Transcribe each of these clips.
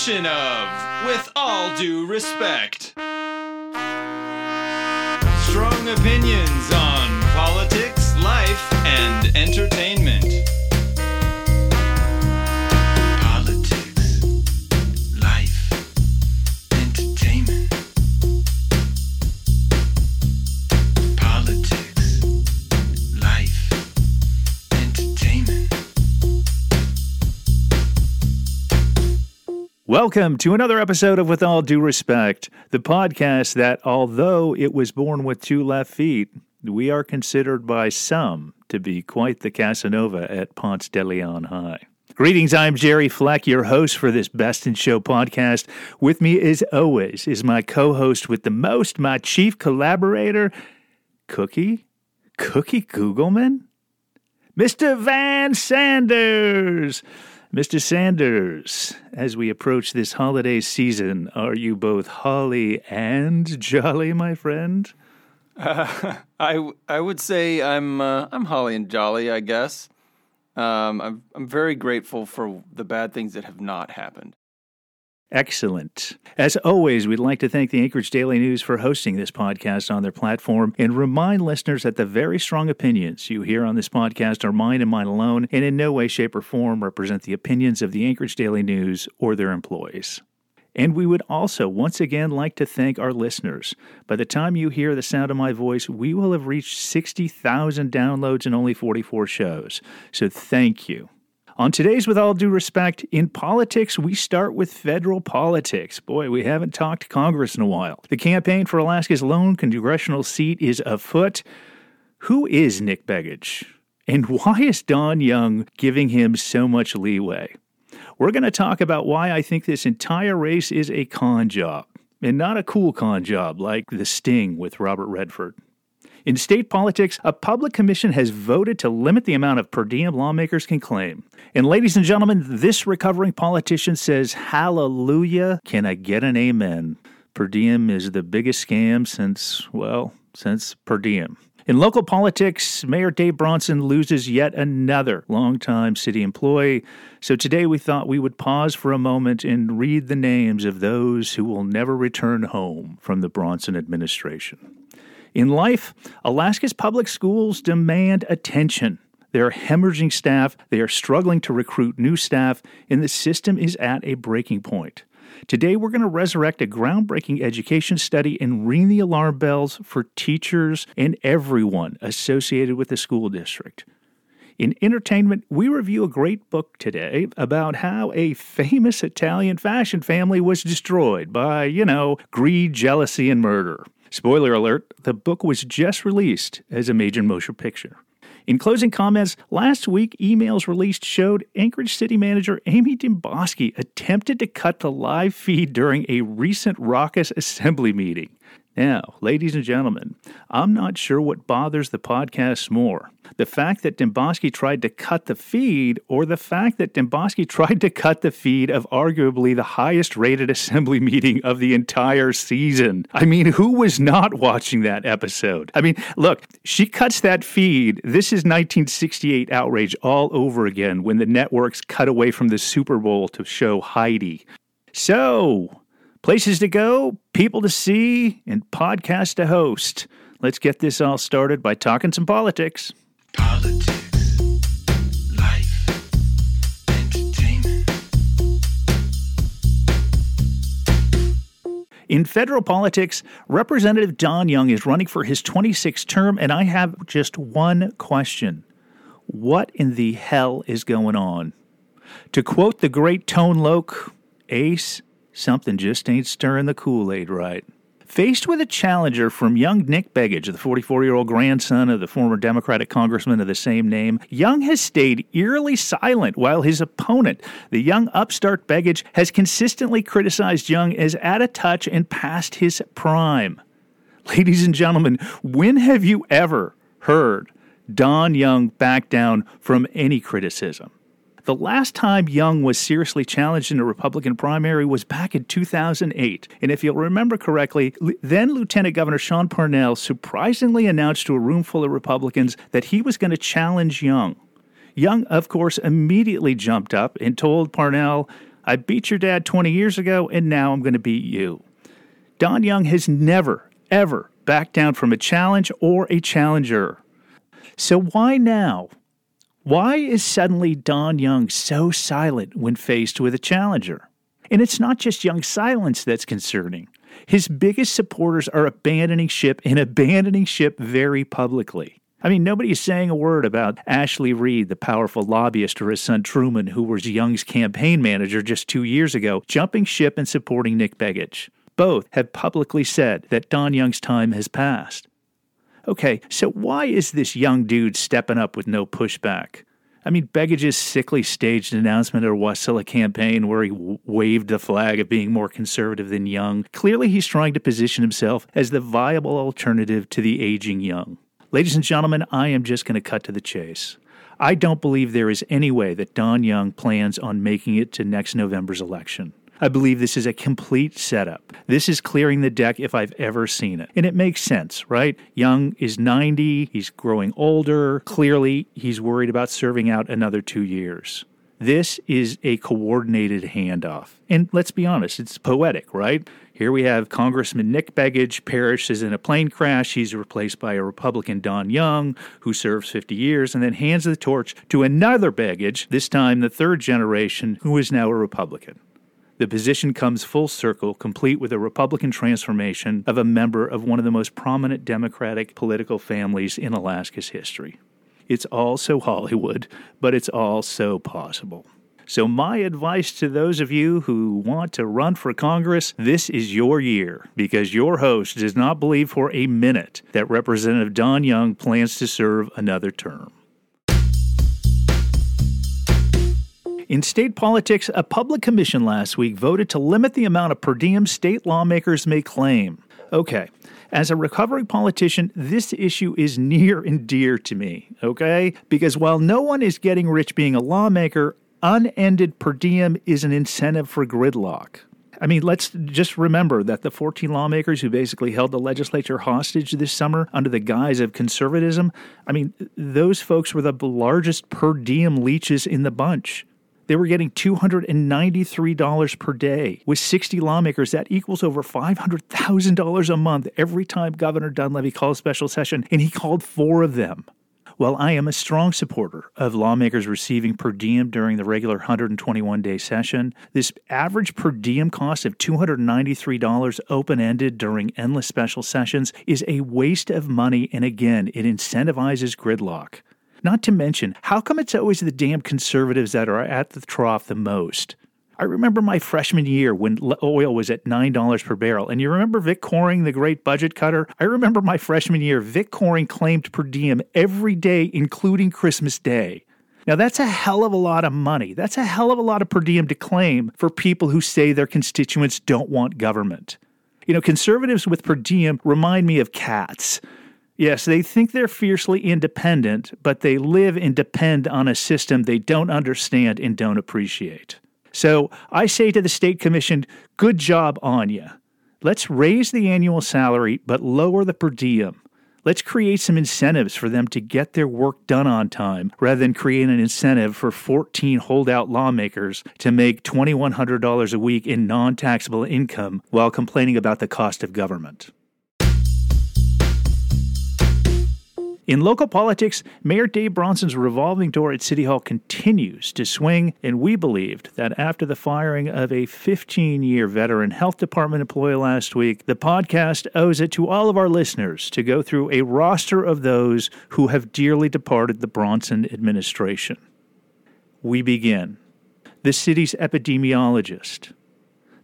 edition of With All Due Respect. Strong opinions on politics, life, and entertainment. Welcome to another episode of With All Due Respect, the podcast that, although it was born with two left feet, we are considered by some to be quite the Casanova at Ponce de Leon High. Greetings, I'm Jerry Fleck, your host for this Best in Show podcast. With me, as always, is my co host with the most, my chief collaborator, Cookie? Cookie Googleman? Mr. Van Sanders! Mr. Sanders, as we approach this holiday season, are you both holly and jolly, my friend? I, I would say I'm uh, I'm holly and jolly. I guess um, I'm I'm very grateful for the bad things that have not happened. Excellent. As always, we'd like to thank the Anchorage Daily News for hosting this podcast on their platform and remind listeners that the very strong opinions you hear on this podcast are mine and mine alone and in no way, shape, or form represent the opinions of the Anchorage Daily News or their employees. And we would also once again like to thank our listeners. By the time you hear the sound of my voice, we will have reached 60,000 downloads in only 44 shows. So thank you. On today's With All Due Respect, in politics, we start with federal politics. Boy, we haven't talked Congress in a while. The campaign for Alaska's lone congressional seat is afoot. Who is Nick Begich? And why is Don Young giving him so much leeway? We're going to talk about why I think this entire race is a con job, and not a cool con job like The Sting with Robert Redford. In state politics, a public commission has voted to limit the amount of per diem lawmakers can claim. And ladies and gentlemen, this recovering politician says, Hallelujah, can I get an amen? Per diem is the biggest scam since, well, since per diem. In local politics, Mayor Dave Bronson loses yet another longtime city employee. So today we thought we would pause for a moment and read the names of those who will never return home from the Bronson administration. In life, Alaska's public schools demand attention. They are hemorrhaging staff, they are struggling to recruit new staff, and the system is at a breaking point. Today, we're going to resurrect a groundbreaking education study and ring the alarm bells for teachers and everyone associated with the school district. In entertainment, we review a great book today about how a famous Italian fashion family was destroyed by, you know, greed, jealousy, and murder. Spoiler alert, the book was just released as a major motion picture. In closing comments, last week emails released showed Anchorage City Manager Amy Demboski attempted to cut the live feed during a recent raucous assembly meeting. Now, ladies and gentlemen, I'm not sure what bothers the podcast more the fact that Demboski tried to cut the feed, or the fact that Demboski tried to cut the feed of arguably the highest rated assembly meeting of the entire season. I mean, who was not watching that episode? I mean, look, she cuts that feed. This is 1968 outrage all over again when the networks cut away from the Super Bowl to show Heidi. So, places to go, people to see, and podcasts to host. Let's get this all started by talking some politics. Politics, life, entertainment. In federal politics, Representative Don Young is running for his 26th term, and I have just one question What in the hell is going on? To quote the great Tone Loc, Ace, something just ain't stirring the Kool Aid right. Faced with a challenger from young Nick Begich, the 44 year old grandson of the former Democratic congressman of the same name, Young has stayed eerily silent while his opponent, the young upstart Begich, has consistently criticized Young as out of touch and past his prime. Ladies and gentlemen, when have you ever heard Don Young back down from any criticism? The last time Young was seriously challenged in a Republican primary was back in 2008. And if you'll remember correctly, then Lieutenant Governor Sean Parnell surprisingly announced to a room full of Republicans that he was going to challenge Young. Young, of course, immediately jumped up and told Parnell, I beat your dad 20 years ago, and now I'm going to beat you. Don Young has never, ever backed down from a challenge or a challenger. So why now? Why is suddenly Don Young so silent when faced with a challenger? And it's not just Young's silence that's concerning. His biggest supporters are abandoning ship and abandoning ship very publicly. I mean, nobody is saying a word about Ashley Reed, the powerful lobbyist, or his son Truman, who was Young's campaign manager just two years ago, jumping ship and supporting Nick Begich. Both have publicly said that Don Young's time has passed. Okay, so why is this young dude stepping up with no pushback? I mean, Begich's sickly staged announcement at a Wasilla campaign where he w- waved the flag of being more conservative than Young. Clearly, he's trying to position himself as the viable alternative to the aging Young. Ladies and gentlemen, I am just going to cut to the chase. I don't believe there is any way that Don Young plans on making it to next November's election. I believe this is a complete setup. This is clearing the deck if I've ever seen it. And it makes sense, right? Young is 90, he's growing older. Clearly, he's worried about serving out another two years. This is a coordinated handoff. And let's be honest, it's poetic, right? Here we have Congressman Nick Begich perishes in a plane crash. He's replaced by a Republican, Don Young, who serves 50 years and then hands the torch to another Begich, this time the third generation, who is now a Republican. The position comes full circle, complete with a Republican transformation of a member of one of the most prominent Democratic political families in Alaska's history. It's all so Hollywood, but it's all so possible. So, my advice to those of you who want to run for Congress this is your year because your host does not believe for a minute that Representative Don Young plans to serve another term. In state politics, a public commission last week voted to limit the amount of per diem state lawmakers may claim. Okay, as a recovering politician, this issue is near and dear to me, okay? Because while no one is getting rich being a lawmaker, unended per diem is an incentive for gridlock. I mean, let's just remember that the 14 lawmakers who basically held the legislature hostage this summer under the guise of conservatism, I mean, those folks were the largest per diem leeches in the bunch. They were getting $293 per day. With 60 lawmakers, that equals over $500,000 a month every time Governor Dunleavy called special session, and he called four of them. While I am a strong supporter of lawmakers receiving per diem during the regular 121 day session, this average per diem cost of $293 open ended during endless special sessions is a waste of money, and again, it incentivizes gridlock. Not to mention, how come it's always the damn conservatives that are at the trough the most? I remember my freshman year when oil was at $9 per barrel. And you remember Vic Kohring, the great budget cutter? I remember my freshman year, Vic Kohring claimed per diem every day, including Christmas Day. Now, that's a hell of a lot of money. That's a hell of a lot of per diem to claim for people who say their constituents don't want government. You know, conservatives with per diem remind me of cats. Yes, they think they're fiercely independent, but they live and depend on a system they don't understand and don't appreciate. So I say to the State Commission, good job on you. Let's raise the annual salary, but lower the per diem. Let's create some incentives for them to get their work done on time rather than create an incentive for 14 holdout lawmakers to make $2,100 a week in non taxable income while complaining about the cost of government. In local politics, Mayor Dave Bronson's revolving door at City Hall continues to swing, and we believed that after the firing of a 15 year veteran health department employee last week, the podcast owes it to all of our listeners to go through a roster of those who have dearly departed the Bronson administration. We begin. The city's epidemiologist,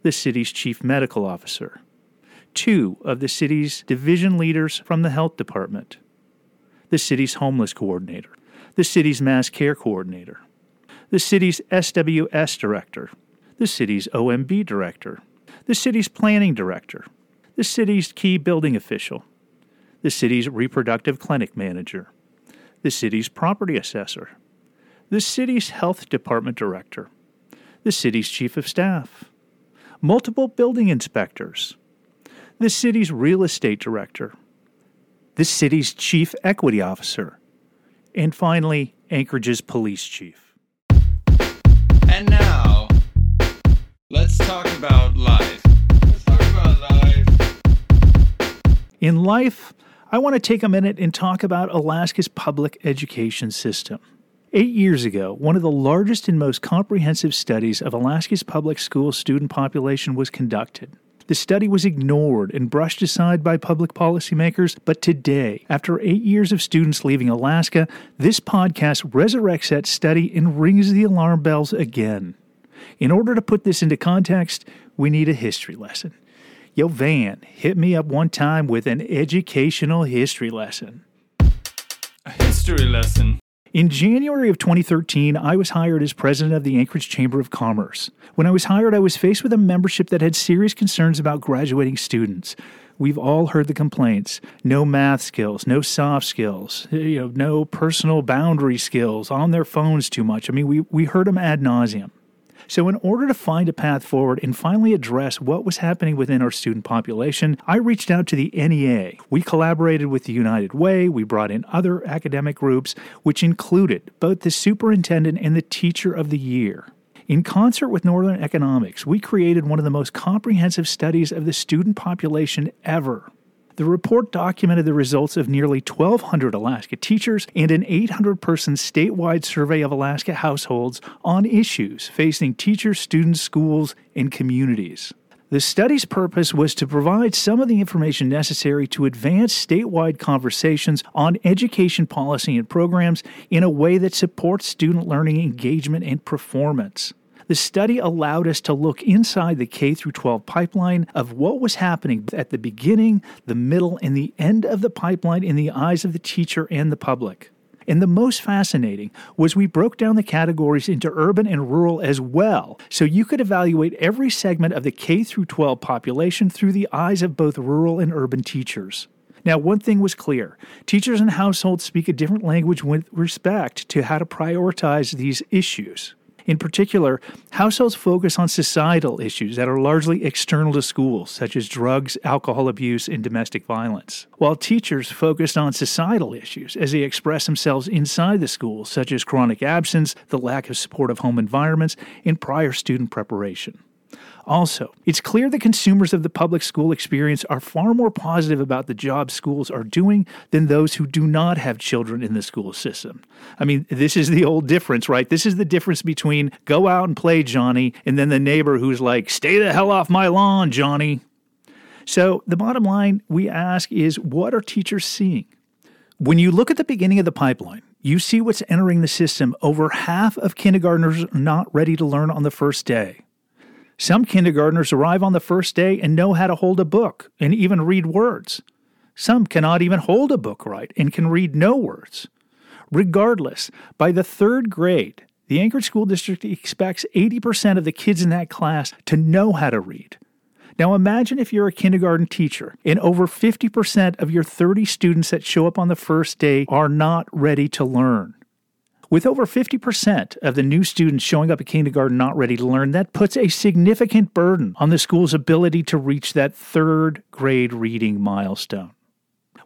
the city's chief medical officer, two of the city's division leaders from the health department the city's homeless coordinator, the city's mass care coordinator, the city's SWS director, the city's OMB director, the city's planning director, the city's key building official, the city's reproductive clinic manager, the city's property assessor, the city's health department director, the city's chief of staff, multiple building inspectors, the city's real estate director, the city's chief equity officer, and finally, Anchorage's police chief. And now, talk about life. Let's talk about life. In life, I want to take a minute and talk about Alaska's public education system. Eight years ago, one of the largest and most comprehensive studies of Alaska's public school student population was conducted. The study was ignored and brushed aside by public policymakers, but today, after eight years of students leaving Alaska, this podcast resurrects that study and rings the alarm bells again. In order to put this into context, we need a history lesson. Yo, Van, hit me up one time with an educational history lesson. A history lesson. In January of 2013, I was hired as president of the Anchorage Chamber of Commerce. When I was hired, I was faced with a membership that had serious concerns about graduating students. We've all heard the complaints. No math skills, no soft skills, eh, you know, no personal boundary skills, on their phones too much. I mean, we, we heard them ad nauseum. So, in order to find a path forward and finally address what was happening within our student population, I reached out to the NEA. We collaborated with the United Way, we brought in other academic groups, which included both the superintendent and the teacher of the year. In concert with Northern Economics, we created one of the most comprehensive studies of the student population ever. The report documented the results of nearly 1,200 Alaska teachers and an 800 person statewide survey of Alaska households on issues facing teachers, students, schools, and communities. The study's purpose was to provide some of the information necessary to advance statewide conversations on education policy and programs in a way that supports student learning engagement and performance. The study allowed us to look inside the K 12 pipeline of what was happening at the beginning, the middle, and the end of the pipeline in the eyes of the teacher and the public. And the most fascinating was we broke down the categories into urban and rural as well, so you could evaluate every segment of the K 12 population through the eyes of both rural and urban teachers. Now, one thing was clear teachers and households speak a different language with respect to how to prioritize these issues. In particular, households focus on societal issues that are largely external to schools, such as drugs, alcohol abuse, and domestic violence, while teachers focused on societal issues as they express themselves inside the schools, such as chronic absence, the lack of supportive home environments, and prior student preparation. Also, it's clear that consumers of the public school experience are far more positive about the job schools are doing than those who do not have children in the school system. I mean, this is the old difference, right? This is the difference between go out and play, Johnny, and then the neighbor who's like, stay the hell off my lawn, Johnny. So, the bottom line we ask is what are teachers seeing? When you look at the beginning of the pipeline, you see what's entering the system. Over half of kindergartners are not ready to learn on the first day. Some kindergartners arrive on the first day and know how to hold a book and even read words. Some cannot even hold a book right and can read no words. Regardless, by the third grade, the Anchorage School District expects 80% of the kids in that class to know how to read. Now imagine if you're a kindergarten teacher and over 50% of your 30 students that show up on the first day are not ready to learn. With over 50% of the new students showing up at kindergarten not ready to learn, that puts a significant burden on the school's ability to reach that third grade reading milestone.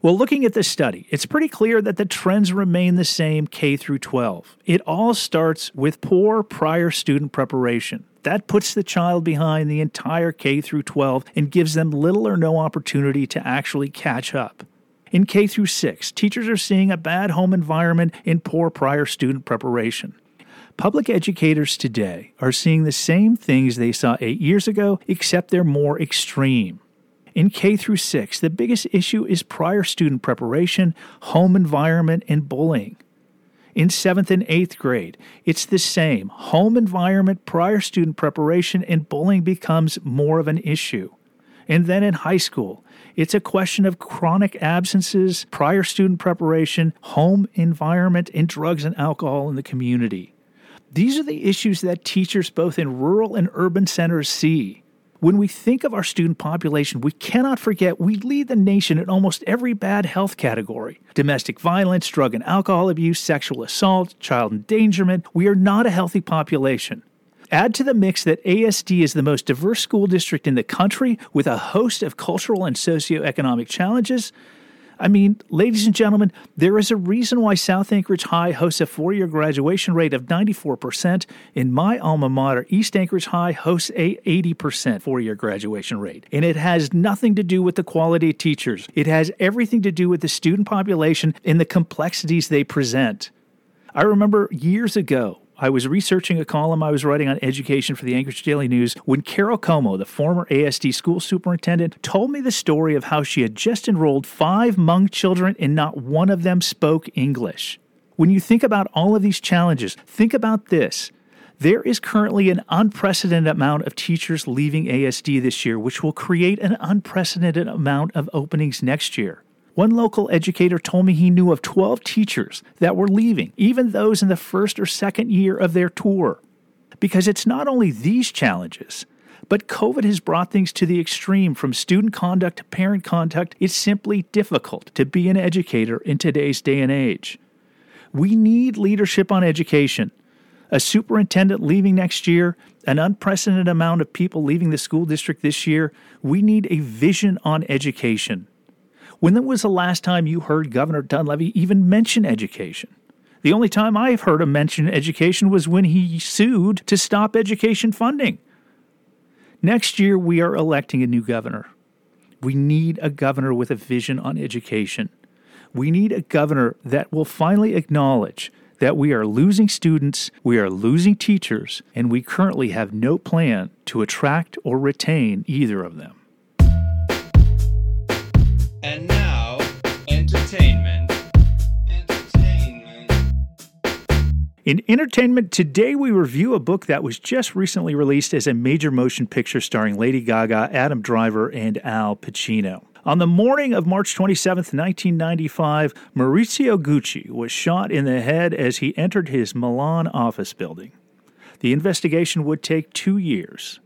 Well, looking at this study, it's pretty clear that the trends remain the same K through 12. It all starts with poor prior student preparation. That puts the child behind the entire K through 12 and gives them little or no opportunity to actually catch up. In K through 6, teachers are seeing a bad home environment and poor prior student preparation. Public educators today are seeing the same things they saw 8 years ago except they're more extreme. In K through 6, the biggest issue is prior student preparation, home environment, and bullying. In 7th and 8th grade, it's the same. Home environment, prior student preparation, and bullying becomes more of an issue. And then in high school, it's a question of chronic absences, prior student preparation, home environment, and drugs and alcohol in the community. These are the issues that teachers both in rural and urban centers see. When we think of our student population, we cannot forget we lead the nation in almost every bad health category domestic violence, drug and alcohol abuse, sexual assault, child endangerment. We are not a healthy population. Add to the mix that ASD is the most diverse school district in the country with a host of cultural and socioeconomic challenges. I mean, ladies and gentlemen, there is a reason why South Anchorage High hosts a four year graduation rate of 94%, and my alma mater, East Anchorage High, hosts a 80% four year graduation rate. And it has nothing to do with the quality of teachers, it has everything to do with the student population and the complexities they present. I remember years ago, I was researching a column I was writing on education for the Anchorage Daily News when Carol Comeau, the former ASD school superintendent, told me the story of how she had just enrolled five Hmong children and not one of them spoke English. When you think about all of these challenges, think about this. There is currently an unprecedented amount of teachers leaving ASD this year, which will create an unprecedented amount of openings next year. One local educator told me he knew of 12 teachers that were leaving, even those in the first or second year of their tour. Because it's not only these challenges, but COVID has brought things to the extreme from student conduct to parent conduct. It's simply difficult to be an educator in today's day and age. We need leadership on education. A superintendent leaving next year, an unprecedented amount of people leaving the school district this year. We need a vision on education. When was the last time you heard Governor Dunleavy even mention education? The only time I've heard him mention education was when he sued to stop education funding. Next year, we are electing a new governor. We need a governor with a vision on education. We need a governor that will finally acknowledge that we are losing students, we are losing teachers, and we currently have no plan to attract or retain either of them. And now, entertainment. Entertainment. In entertainment, today we review a book that was just recently released as a major motion picture starring Lady Gaga, Adam Driver, and Al Pacino. On the morning of March 27, 1995, Maurizio Gucci was shot in the head as he entered his Milan office building. The investigation would take two years.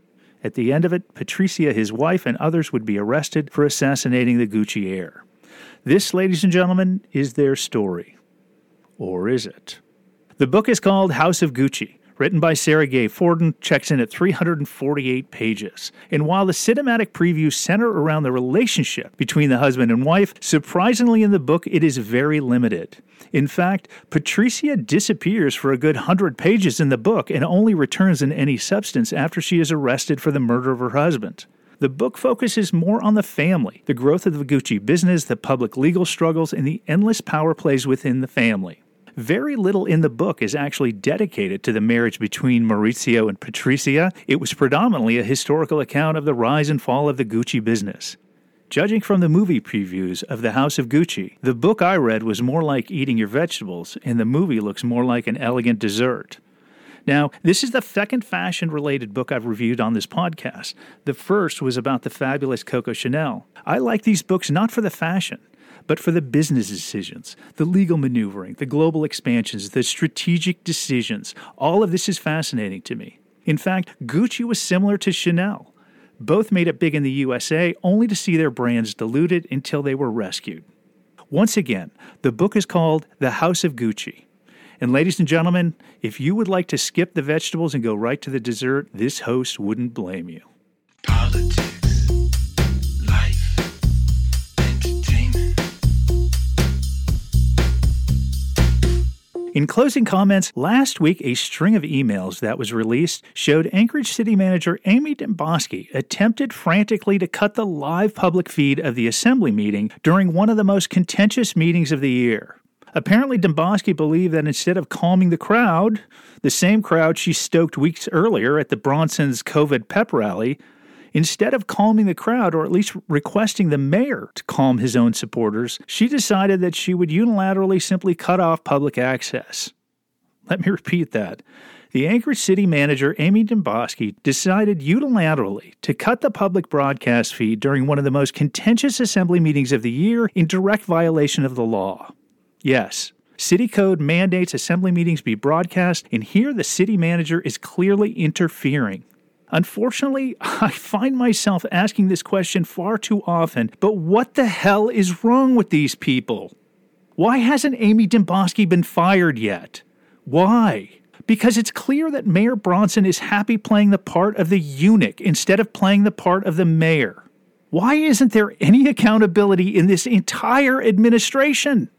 At the end of it, Patricia, his wife, and others would be arrested for assassinating the Gucci heir. This, ladies and gentlemen, is their story. Or is it? The book is called House of Gucci, written by Sara Gay Forden, checks in at 348 pages. And while the cinematic previews center around the relationship between the husband and wife, surprisingly in the book it is very limited. In fact, Patricia disappears for a good hundred pages in the book and only returns in any substance after she is arrested for the murder of her husband. The book focuses more on the family, the growth of the Gucci business, the public legal struggles, and the endless power plays within the family. Very little in the book is actually dedicated to the marriage between Maurizio and Patricia. It was predominantly a historical account of the rise and fall of the Gucci business. Judging from the movie previews of The House of Gucci, the book I read was more like eating your vegetables, and the movie looks more like an elegant dessert. Now, this is the second fashion related book I've reviewed on this podcast. The first was about the fabulous Coco Chanel. I like these books not for the fashion, but for the business decisions, the legal maneuvering, the global expansions, the strategic decisions. All of this is fascinating to me. In fact, Gucci was similar to Chanel. Both made it big in the USA only to see their brands diluted until they were rescued. Once again, the book is called The House of Gucci. And ladies and gentlemen, if you would like to skip the vegetables and go right to the dessert, this host wouldn't blame you. Politics. In closing comments, last week a string of emails that was released showed Anchorage City Manager Amy Demboski attempted frantically to cut the live public feed of the assembly meeting during one of the most contentious meetings of the year. Apparently, Demboski believed that instead of calming the crowd, the same crowd she stoked weeks earlier at the Bronson's COVID pep rally, Instead of calming the crowd, or at least requesting the mayor to calm his own supporters, she decided that she would unilaterally simply cut off public access. Let me repeat that. The Anchorage City manager, Amy Demboski, decided unilaterally to cut the public broadcast feed during one of the most contentious assembly meetings of the year in direct violation of the law. Yes, City Code mandates assembly meetings be broadcast, and here the city manager is clearly interfering. Unfortunately, I find myself asking this question far too often, but what the hell is wrong with these people? Why hasn't Amy Demboski been fired yet? Why? Because it's clear that Mayor Bronson is happy playing the part of the eunuch instead of playing the part of the mayor. Why isn't there any accountability in this entire administration?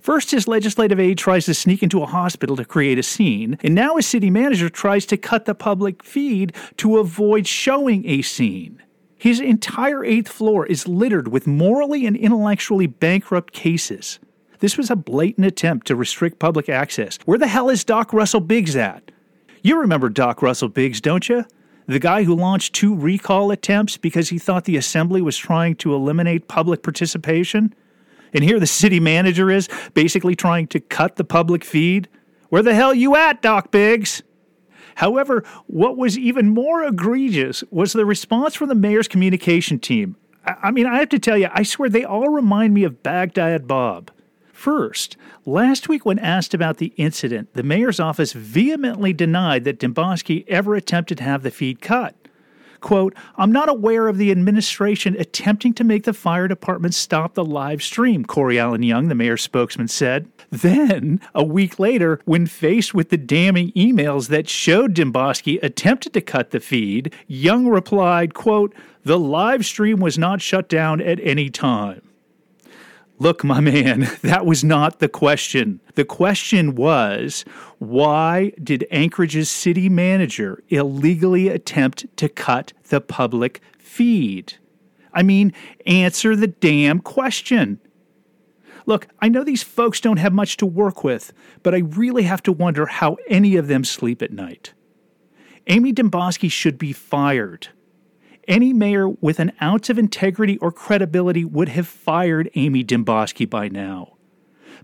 First, his legislative aide tries to sneak into a hospital to create a scene, and now his city manager tries to cut the public feed to avoid showing a scene. His entire eighth floor is littered with morally and intellectually bankrupt cases. This was a blatant attempt to restrict public access. Where the hell is Doc Russell Biggs at? You remember Doc Russell Biggs, don't you? The guy who launched two recall attempts because he thought the assembly was trying to eliminate public participation? And here the city manager is basically trying to cut the public feed. Where the hell you at, Doc Biggs? However, what was even more egregious was the response from the mayor's communication team. I mean, I have to tell you, I swear they all remind me of Baghdad Bob. First, last week when asked about the incident, the mayor's office vehemently denied that Demboski ever attempted to have the feed cut. Quote, I'm not aware of the administration attempting to make the fire department stop the live stream, Corey Allen Young, the mayor's spokesman, said. Then, a week later, when faced with the damning emails that showed Demboski attempted to cut the feed, Young replied, quote, The live stream was not shut down at any time. Look, my man, that was not the question. The question was why did Anchorage's city manager illegally attempt to cut the public feed? I mean, answer the damn question. Look, I know these folks don't have much to work with, but I really have to wonder how any of them sleep at night. Amy Demboski should be fired. Any mayor with an ounce of integrity or credibility would have fired Amy Demboski by now.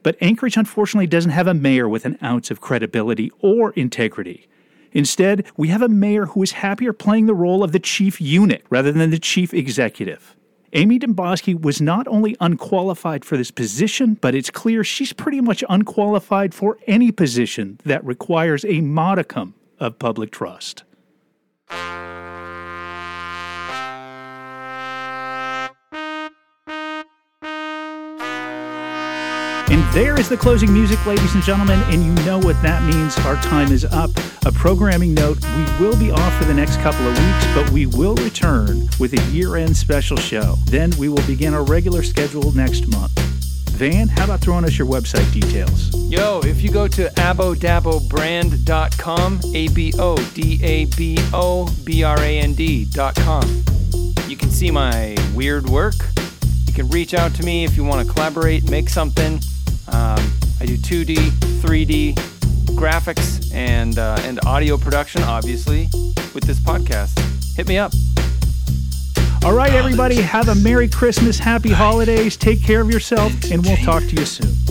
But Anchorage unfortunately doesn't have a mayor with an ounce of credibility or integrity. Instead, we have a mayor who is happier playing the role of the chief unit rather than the chief executive. Amy Demboski was not only unqualified for this position, but it's clear she's pretty much unqualified for any position that requires a modicum of public trust. And there is the closing music, ladies and gentlemen, and you know what that means. Our time is up. A programming note we will be off for the next couple of weeks, but we will return with a year end special show. Then we will begin our regular schedule next month. Van, how about throwing us your website details? Yo, if you go to abodabobrand.com, A B O D A B O B R A N D.com, you can see my weird work. You can reach out to me if you want to collaborate, make something. Um, I do 2D, 3D graphics, and uh, and audio production, obviously, with this podcast. Hit me up. All right, everybody, have a Merry Christmas, Happy Holidays, take care of yourself, and we'll talk to you soon.